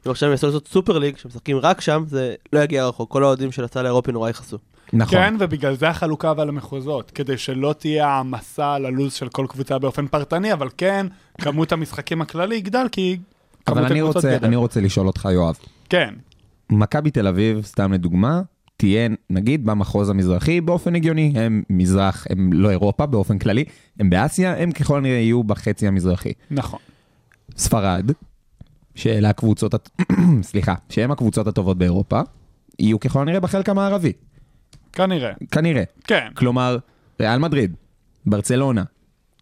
אם עכשיו הם ינסו לעשות סופר ליג, שמשחקים רק שם, זה לא יגיע רחוק, כל האוהדים של הסל האירופי נורא יכעסו. נכון. כן, ובגלל זה החלוקה אבל למחוזות, כדי שלא תהיה העמסה על הלו"ז של כל קבוצה באופן פרטני, אבל כן, כמות המשחקים הכללי יגדל, כי כמות אבל אני הקבוצות רוצה, גדל. אני רוצה לשאול אותך, יואב. כן, מכבי תל אביב, סתם לדוגמה, תהיה נגיד במחוז המזרחי באופן הגיוני, הם מזרח, הם לא אירופה באופן כללי, הם באסיה, הם ככל הנראה יהיו בחצי המזרחי. נכון. ספרד, שאלה הקבוצות, הט- סליחה, שהם הקבוצות הטובות באירופה, יהיו ככל הנראה בחלק המערבי, כנראה. כנראה. כן. כלומר, ריאל מדריד, ברצלונה,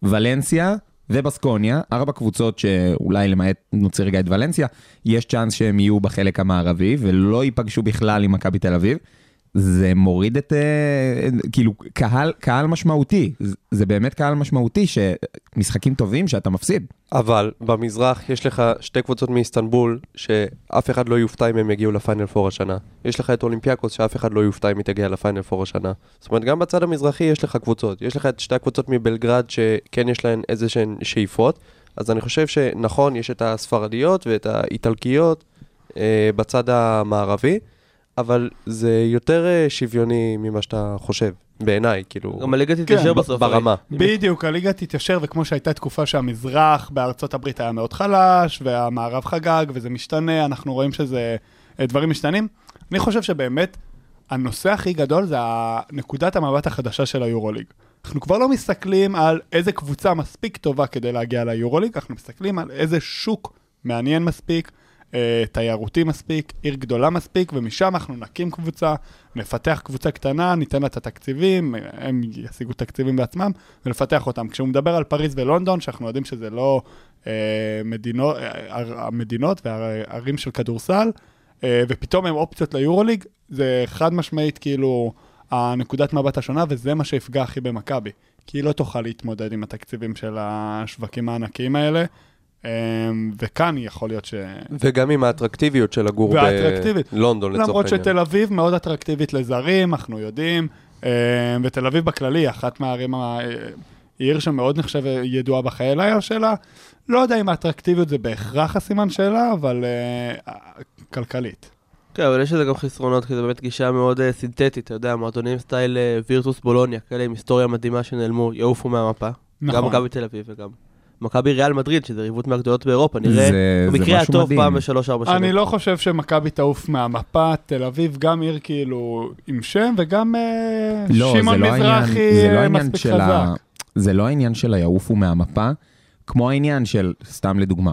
ולנסיה ובסקוניה, ארבע קבוצות שאולי למעט נוציא רגע את ולנסיה, יש צ'אנס שהם יהיו בחלק המערבי ולא ייפגשו בכלל עם מכבי תל אביב. זה מוריד את, אה, כאילו, קהל, קהל משמעותי, זה- באמת קהל משמעותי שמשחקים טובים שאתה מפסיד. אבל במזרח יש לך שתי קבוצות מאיסטנבול, שאף אחד לא יופתע אם הם יגיעו לפיינל פור השנה. יש לך את אולימפיאקוס, שאף אחד לא יופתע אם היא תגיע לפיינל פור השנה. זאת אומרת, גם בצד המזרחי יש לך קבוצות. יש לך את שתי הקבוצות מבלגרד, שכן יש להן איזה שהן שאיפות. אז אני חושב שנכון, יש את הספרדיות ואת האיטלקיות אה, בצד המערבי, אבל זה יותר אה, שוויוני ממה שאתה חושב, בעיניי, כאילו, גם הליגה תתיישר כן, בסוף. ברמה. בדיוק, הליגה תתיישר, וכמו שהייתה תקופה שהמזרח בארצות הברית היה מאוד חלש, והמערב חגג, וזה משתנה, אנחנו רואים שזה... אה, דברים משתנים. אני חושב שבאמת, הנושא הכי גדול זה נקודת המבט החדשה של היורוליג. אנחנו כבר לא מסתכלים על איזה קבוצה מספיק טובה כדי להגיע ליורוליג, אנחנו מסתכלים על איזה שוק מעניין מספיק, אה, תיירותי מספיק, עיר גדולה מספיק, ומשם אנחנו נקים קבוצה, נפתח קבוצה קטנה, ניתן לה את התקציבים, הם ישיגו תקציבים בעצמם, ונפתח אותם. כשהוא מדבר על פריז ולונדון, שאנחנו יודעים שזה לא אה, מדינות, אה, המדינות והערים של כדורסל, אה, ופתאום הם אופציות ליורוליג, זה חד משמעית כאילו הנקודת מבט השונה, וזה מה שיפגע הכי במכבי. כי היא לא תוכל להתמודד עם התקציבים של השווקים הענקיים האלה, וכאן יכול להיות ש... וגם עם האטרקטיביות של לגור. בלונדון לצורך למרות העניין. שתל אביב מאוד אטרקטיבית לזרים, אנחנו יודעים, אה, ותל אביב בכללי, אחת מהערים, אה, היא עיר שמאוד נחשב ידועה בחיי לילה שלה. לא יודע אם האטרקטיביות זה בהכרח הסימן שלה, אבל אה, כלכלית. כן, אבל יש לזה גם חסרונות, כי זו באמת גישה מאוד אה, סינתטית, אתה יודע, מועדונים סטייל אה, וירטוס בולוניה, כאלה עם היסטוריה מדהימה שנעלמו, יעופו מהמפה. גם נכון. מכבי תל אביב וגם מכבי ריאל מדריד, שזה ריבות מהגדולות באירופה, נראה זה- זה במקרה משהו הטוב מדהים. פעם בשלוש-ארבע שנים. אני לא חושב שמכבי תעוף מהמפה, תל אביב גם עיר כאילו עם שם, וגם אה, לא, זה שמעון לא העניין, מזרחי זה לא מספיק של ה... חזק. זה לא העניין של היעופו מהמפה, כמו העניין של, סתם לדוגמה,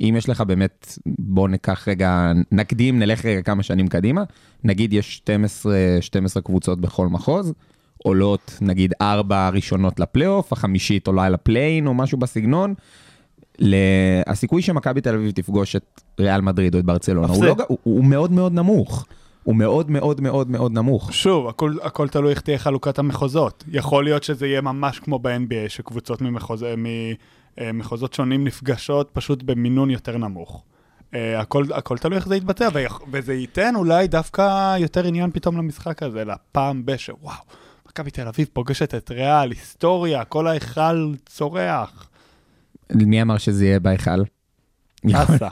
אם יש לך באמת, בוא ניקח רגע, נקדים, נלך רגע כמה שנים קדימה, נגיד יש 12, 12 קבוצות בכל מחוז, עולות נגיד 4 ראשונות לפלייאוף, החמישית עולה לפליין או משהו בסגנון. הסיכוי שמכבי תל אביב תפגוש את ריאל מדריד או את ברצלונה, הוא. לא, הוא, הוא מאוד מאוד נמוך. הוא מאוד מאוד מאוד מאוד נמוך. שוב, הכל, הכל תלוי איך תהיה חלוקת המחוזות. יכול להיות שזה יהיה ממש כמו ב-NBA, שקבוצות ממחוז, ממחוזות שונים נפגשות פשוט במינון יותר נמוך. אה, הכל, הכל תלוי איך זה יתבצע, וזה ייתן אולי דווקא יותר עניין פתאום למשחק הזה, לפעם בשוואו, מכבי תל אביב פוגשת את ריאל, היסטוריה, כל ההיכל צורח. מי אמר שזה יהיה בהיכל? אסה.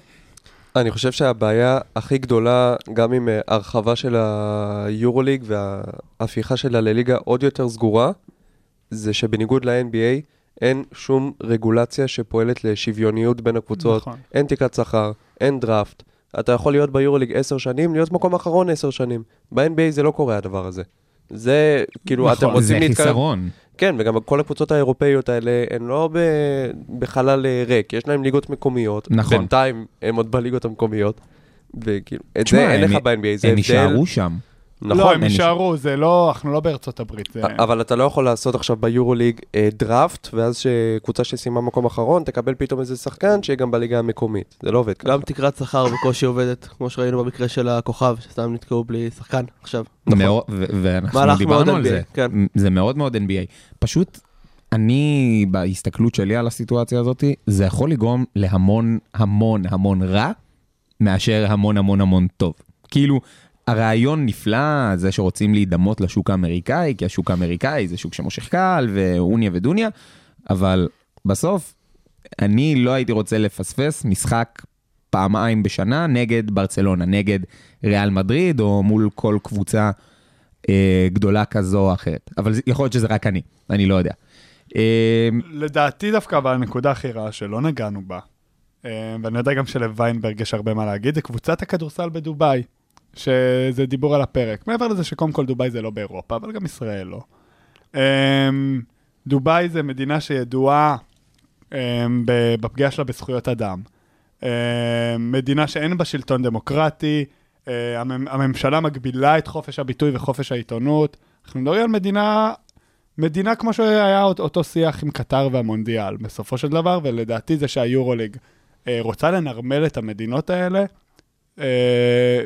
אני חושב שהבעיה הכי גדולה, גם עם אה, הרחבה של היורוליג וההפיכה שלה לליגה עוד יותר סגורה, זה שבניגוד ל-NBA, אין שום רגולציה שפועלת לשוויוניות בין הקבוצות. נכון. אין תקרת שכר, אין דראפט. אתה יכול להיות ביורוליג 10 שנים, להיות מקום אחרון 10 שנים. ב-NBA זה לא קורה הדבר הזה. זה, כאילו, נכון. אתם רוצים זה להתקרב... חיסרון. כן, וגם כל הקבוצות האירופאיות האלה הן לא ב... בחלל אה, ריק, יש להם ליגות מקומיות. נכון. בינתיים הם עוד בליגות המקומיות. וכאילו, את זה אין הם- לך ב-NBA, זה הם הבדל. יישארו שם. נכון, לא, הם יישארו, זה לא, אנחנו לא בארצות הברית. זה... אבל אתה לא יכול לעשות עכשיו ביורוליג אה, דראפט, ואז שקבוצה שסיימה מקום אחרון תקבל פתאום איזה שחקן שיהיה גם בליגה המקומית. זה לא עובד ככה. גם תקרת שכר בקושי עובדת, כמו שראינו במקרה של הכוכב, שסתם נתקעו בלי שחקן עכשיו. ו- ואנחנו מהלך דיברנו מאוד על NBA, זה. כן. זה מאוד מאוד NBA. פשוט, אני, בהסתכלות שלי על הסיטואציה הזאת, זה יכול לגרום להמון המון המון רע, מאשר המון המון המון טוב. כאילו, הרעיון נפלא, זה שרוצים להידמות לשוק האמריקאי, כי השוק האמריקאי זה שוק שמושך קהל, ואוניה ודוניה, אבל בסוף, אני לא הייתי רוצה לפספס משחק פעמיים בשנה נגד ברצלונה, נגד ריאל מדריד, או מול כל קבוצה אה, גדולה כזו או אחרת. אבל יכול להיות שזה רק אני, אני לא יודע. אה, לדעתי דווקא בנקודה הכי רעה שלא נגענו בה, אה, ואני יודע גם שלוויינברג יש הרבה מה להגיד, זה קבוצת הכדורסל בדובאי, שזה דיבור על הפרק. מעבר לזה שקודם כל דובאי זה לא באירופה, אבל גם ישראל לא. אה, דובאי זה מדינה שידועה ב- בפגיעה שלה בזכויות אדם. אה, מדינה שאין בה שלטון דמוקרטי, המ- הממשלה מגבילה את חופש הביטוי וחופש העיתונות. אנחנו מדברים על מדינה מדינה כמו שהיה אות- אותו שיח עם קטר והמונדיאל, בסופו של דבר, ולדעתי זה שהיורוליג אה, רוצה לנרמל את המדינות האלה, אה,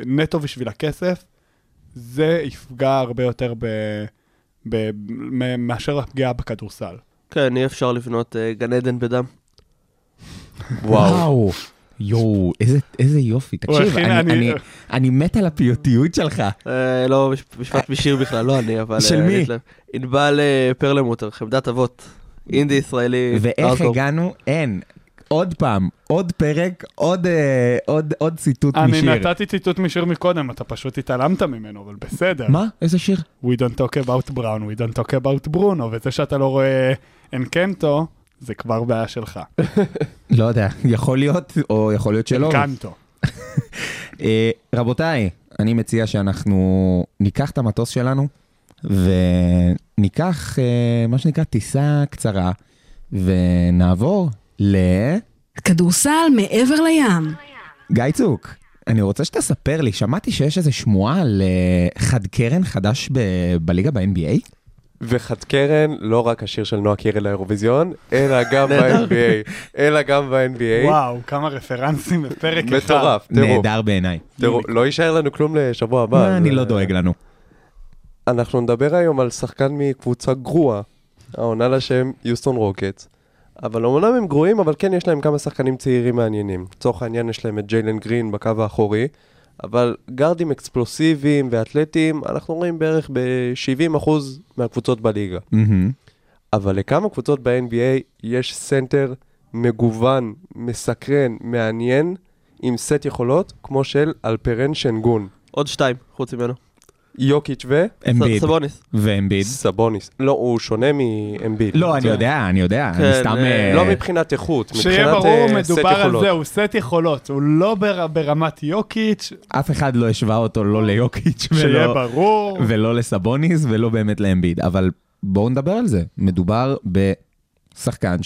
נטו בשביל הכסף, זה יפגע הרבה יותר ב, ב, מ- מאשר הפגיעה בכדורסל. כן, אי אפשר לבנות אה, גן עדן בדם. וואו. יואו, איזה, איזה יופי. תקשיב, אני, אני- אני, אני מת על הפיוטיות שלך. אה, לא, מש- משפט משיר בכלל, לא אני, אבל... של אה, מי? ענבל אה, פרלמוטר, חמדת אבות. אינדי ישראלי. ואיך. הגענו? אין. עוד פעם, עוד פרק, עוד, אה, עוד, עוד ציטוט אני משיר. נתתי ציטוט משיר מקודם, אתה פשוט התעלמת ממנו, אבל בסדר. מה? איזה שיר? We don't talk about Brown, we don't talk about Bruno, וזה שאתה לא רואה אנקנטו, זה כבר בעיה שלך. לא יודע, יכול להיות, או יכול להיות שלא. אנקנטו. אה, רבותיי, אני מציע שאנחנו ניקח את המטוס שלנו, וניקח אה, מה שנקרא טיסה קצרה, ונעבור ל... כדורסל מעבר לים. גיא צוק, אני רוצה שתספר לי, שמעתי שיש איזו שמועה על אה, חד קרן חדש ב- בליגה ב-NBA? וחד קרן, לא רק השיר של נועה קירל לאירוויזיון, אלא גם ב-NBA. אלא גם ב-NBA. וואו, כמה רפרנסים בפרק אחד. מטורף, תראו, נהדר בעיניי. תראו, לא יישאר לנו כלום לשבוע הבא. מה, אני לא אה, דואג לנו. אנחנו נדבר היום על שחקן מקבוצה גרועה, העונה לשם יוסטון רוקטס. אבל אומנם הם גרועים, אבל כן יש להם כמה שחקנים צעירים מעניינים. לצורך העניין יש להם את ג'יילן גרין בקו האחורי, אבל גארדים אקספלוסיביים ואתלטיים, אנחנו רואים בערך ב-70% מהקבוצות בליגה. מהמם. אבל לכמה קבוצות ב-NBA יש סנטר מגוון, מסקרן, מעניין, עם סט יכולות, כמו של אלפרן שנגון. עוד שתיים, חוץ ממנו. יוקיץ' ו... אמביד. סבוניס. ואמביד. סבוניס. לא, הוא שונה מאמביד. לא, אני יודע, אני יודע, אני כן, סתם... אה, אה, לא מבחינת איכות, מבחינת שיהיה ברור, אה, סט מדובר על יכולות. זה, הוא סט יכולות, הוא לא בר- ברמת יוקיץ', אף אחד לא השווה אותו לא ליוקיץ' שיהיה ולא, ברור. ולא לסבוניס ולא באמת לאמביד, אבל בואו נדבר על זה. מדובר בשחקן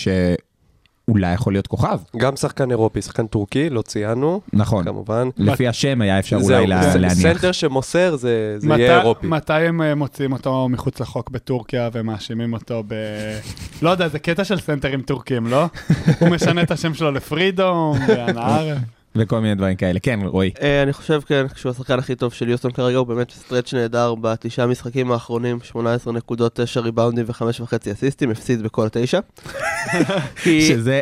שאולי יכול להיות כוכב. גם שחקן אירופי, שחקן טורקי, לא ציינו, נכון. כמובן. לפי השם היה אפשר זהו, אולי לה- ס- להניח. סנטר שמוסר זה זה מתי- יהיה אירופי. מתי הם אה, מוציאים אותו מחוץ לחוק בטורקיה ומאשימים אותו ב... לא יודע, זה קטע של סנטרים טורקים, לא? הוא משנה את השם שלו לפרידום, והנהר. וכל מיני דברים כאלה. כן, רועי. אה, אני חושב, כן, שהוא השחקן הכי טוב של יוסטון כרגע, הוא באמת stretch נהדר בתשעה המשחקים האחרונים, 18 נקודות, 9 ריבאונדים וחמש וחצי אסיסטים, הפסיד בכל התשע.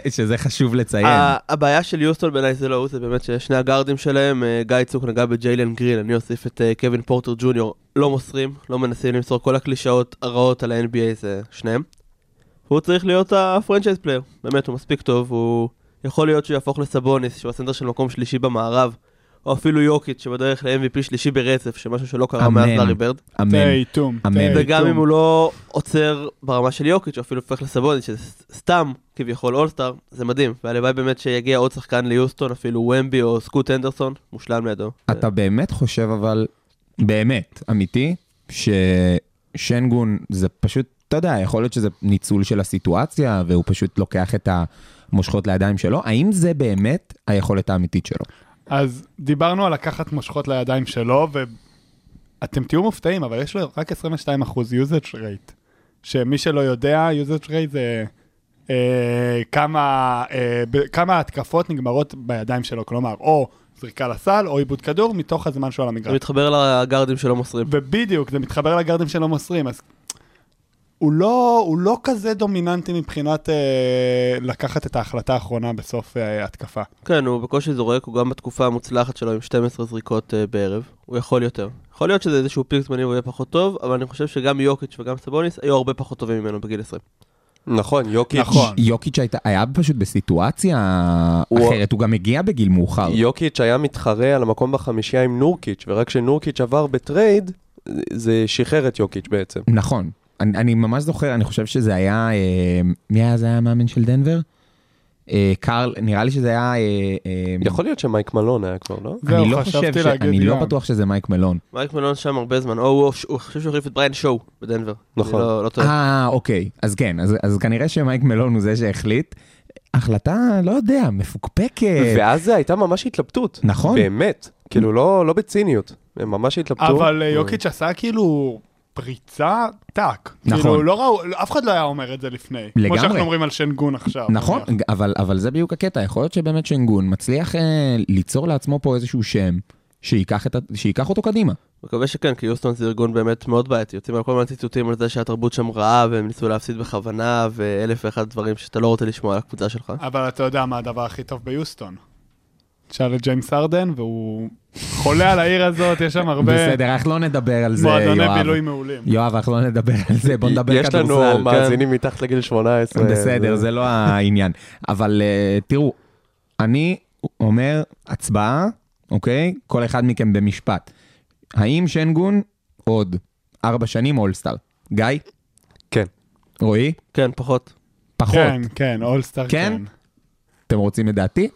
שזה, חשוב לציין. הבעיה של יוסטון בעיניי זה לא הוא, זה באמת ששני הגארדים שלהם, אה, גיא צוק נגע בג'יילן גרין, אני אוסיף את אה, קווין פורטר ג'וניור, לא מוסרים, לא מנסים למסור כל הקלישאות הרעות על ה-NBA זה שניהם. והוא צריך להיות ה franchise player, באמת, הוא מספיק טוב, הוא יכול להיות שהוא יהפוך לסבוניס, שהוא הסנטר של מקום שלישי במערב, או אפילו יוקיץ' שבדרך ל-MVP שלישי ברצף, שמשהו שלא קרה אמן. מאז לארי ברד. אמן. אמן. וגם. אם הוא לא עוצר ברמה של יוקיץ', או אפילו הופך לסבוניס, שזה סתם כביכול אולסטאר, זה מדהים. והלוואי באמת שיגיע עוד שחקן ליוסטון, אפילו ומבי או סקוט הנדרסון, מושלם לידו. אתה באמת חושב אבל, באמת, אמיתי, ששנגון זה פשוט, אתה יודע, יכול להיות שזה ניצול של הסיטואציה, והוא פשוט לוקח את המושכות לידיים שלו? האם זה באמת היכולת האמיתית שלו? אז דיברנו על לקחת מושכות לידיים שלו, ואתם תהיו מופתעים, אבל יש לו רק 22% usage rate. שמי שלא יודע, usage rate זה אה, כמה, אה, ב- כמה התקפות נגמרות בידיים שלו, כלומר, או זריקה לסל, או עיבוד כדור, מתוך הזמן שלו על זה המגרש. מתחבר לגארדים שלא מוסרים. ובדיוק, זה מתחבר לגרדים שלא מוסרים, אז הוא לא, הוא לא כזה דומיננטי מבחינת אה, לקחת את ההחלטה האחרונה בסוף אה, התקפה. כן, הוא בקושי זורק, הוא גם בתקופה המוצלחת שלו עם 12 זריקות אה, בערב. הוא יכול יותר. יכול להיות שזה איזשהו פיק זמני והוא יהיה פחות טוב, אבל אני חושב שגם יוקיץ' וגם סבוניס היו הרבה פחות טובים ממנו בגיל 20. נכון, יוקיץ'. נכון. יוקיץ' הייתה, היה פשוט בסיטואציה הוא- אחרת, הוא גם הגיע בגיל מאוחר. יוקיץ' היה מתחרה על המקום בחמישייה עם נורקיץ', ורק כשנורקיץ' עבר בטרייד, זה שחרר את יוקיץ' בעצם. נכון. אני, אני ממש זוכר, אני חושב שזה היה, אה, מי היה זה היה המאמן של דנבר? אה, קארל, נראה לי שזה היה... אה, אה, יכול להיות שמייק מלון היה כבר, לא? זהו, אני לא חשבתי חושב, ש... להגיד אני לא. בטוח שזה מייק מלון. מייק מלון שם הרבה זמן, או הוא, הוא חושב שהוא החליף את בריין שואו בדנבר. נכון. אני לא, לא טועה. אה, אוקיי. אז כן, אז, אז כנראה שמייק מלון הוא זה שהחליט. החלטה, לא יודע, מפוקפקת. ואז זה הייתה ממש התלבטות. נכון. באמת. כאילו, לא לא בציניות. הם ממש התלבטו. אבל אה, יוקיץ' עשה כאילו פריצה טאק. נכון. כאילו, לא ראו, אף אחד לא היה אומר את זה לפני. כמו לגמרי. שאנחנו אומרים על שנגון עכשיו. נכון, נניח. אבל, אבל זה בדיוק הקטע, יכול להיות שבאמת שנגון מצליח אה, ליצור לעצמו פה איזשהו שם שייקח, את, שייקח אותו קדימה. מקווה שכן, כי יוסטון זה ארגון באמת מאוד בעייתי. יוצאים על כל מיני ציטוטים על זה שהתרבות שם רעה, והם ניסו להפסיד בכוונה, ואלף ואחד דברים שאתה לא רוצה לשמוע על הקבוצה שלך. אבל אתה יודע מה הדבר הכי טוב ביוסטון. תשאל את ג'יימס ארדן, והוא חולה על העיר הזאת, יש שם הרבה בסדר, אנחנו לא נדבר על זה, מועדוני יואב. בילוי מעולים. יואב, אנחנו לא נדבר על זה, בוא נדבר יש כדורסל. לנו כן. מאזינים מתחת לגיל 18. בסדר, זה לא העניין. אבל אה, תראו, אני אומר הצבעה, אוקיי? כל אחד מכם במשפט. האם שנגון עוד ארבע שנים אולסטאר? גיא? כן. רועי? כן, פחות. פחות. כן, כן, אולסטאר כן? כן. אתם רוצים את דעתי?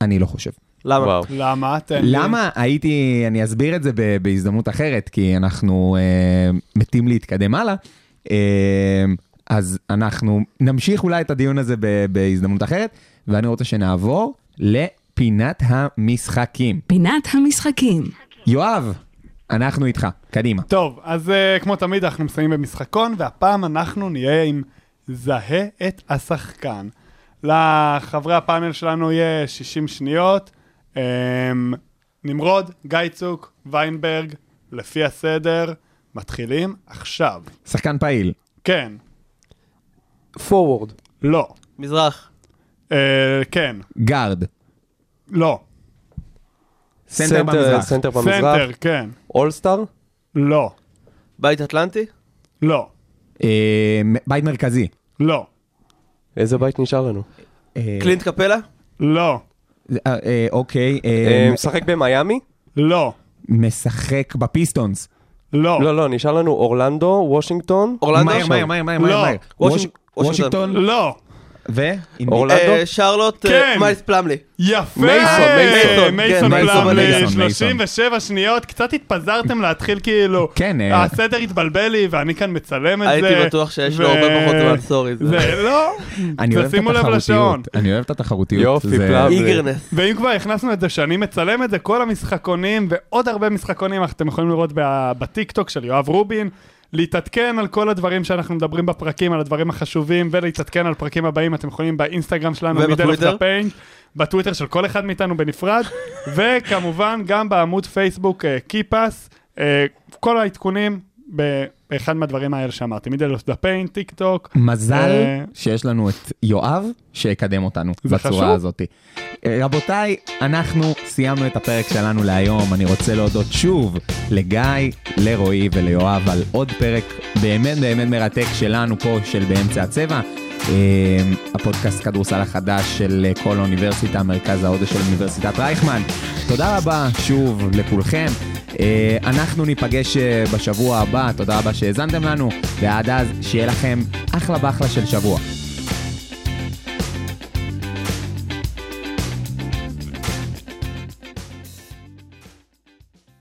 אני לא חושב. למה? וואו. למה? תן לי. למה הייתי, אני אסביר את זה ב- בהזדמנות אחרת, כי אנחנו אה, מתים להתקדם הלאה. אה, אז אנחנו נמשיך אולי את הדיון הזה ב- בהזדמנות אחרת, ואני רוצה שנעבור לפינת המשחקים. פינת המשחקים. יואב, אנחנו איתך, קדימה. טוב, אז uh, כמו תמיד אנחנו מסיימים במשחקון, והפעם אנחנו נהיה עם זהה את השחקן. לחברי הפאנל שלנו יהיה 60 שניות. Um, נמרוד, גיא צוק, ויינברג, לפי הסדר, מתחילים עכשיו. שחקן פעיל, כן, פורוורד. לא, מזרח. uh, כן, גארד, לא, סנטר במזרח. סנטר במזרח. סנטר, כן, אולסטאר? לא, בית אטלנטי? לא, אה, בית מרכזי. לא, איזה בית נשאר לנו? אה, קלינט קפלה? לא, אה, אה, אוקיי, אה, אה, משחק במיאמי? לא, משחק בפיסטונס. לא, לא, לא, נשאר לנו אורלנדו, וושינגטון. אורלנדו? מהר, מהר, מהר, מהר, מהר. לא. וושינגטון, לא, ו? אורלנדו? אה, שרלוט, אה, כן. מיילס פלמלי. יפה! מייסון, מייסון, מייסון כן, מייסון, פלמלי, מייסון, 37 שניות, קצת התפזרתם להתחיל כאילו, כן, אה, הסדר התבלבל לי ואני כאן מצלם את זה. הייתי בטוח שיש לו הרבה פחות זמן, sorry. זה- לא, אני אוהב את תשימו לב לשעון. התחרותיות. אני אוהב את התחרותיות. יופי, פלאב. איגרנס. ואם כבר הכנסנו את זה שאני מצלם את זה, כל המשחקונים ועוד הרבה משחקונים אתם יכולים לראות בטיקטוק של יואב רובין. להתעדכן על כל הדברים שאנחנו מדברים בפרקים, על הדברים החשובים, ולהתעדכן על פרקים הבאים, אתם יכולים באינסטגרם שלנו, ובטוויטר. בטוויטר של כל אחד מאיתנו בנפרד, וכמובן גם בעמוד פייסבוק קיפאס, כל העדכונים באחד מהדברים האלה שאמרתי, Middle of the Paint, טיק טוק. מזל אה, שיש לנו את יואב שיקדם אותנו בצורה חשוב. הזאת. אה, רבותיי, אנחנו סיימנו את הפרק שלנו להיום. אני רוצה להודות שוב לגיא, לרועי וליואב על עוד פרק באמת באמת מרתק שלנו פה, של באמצע הצבע. אה, הפודקאסט כדורסל החדש של אה, כל האוניברסיטה, מרכז ההודו של אוניברסיטת רייכמן. תודה רבה שוב לכולכם. אה, אנחנו ניפגש בשבוע הבא, תודה רבה שהאזנתם לנו, ועד אז שיהיה לכם אחלה באחלה של שבוע.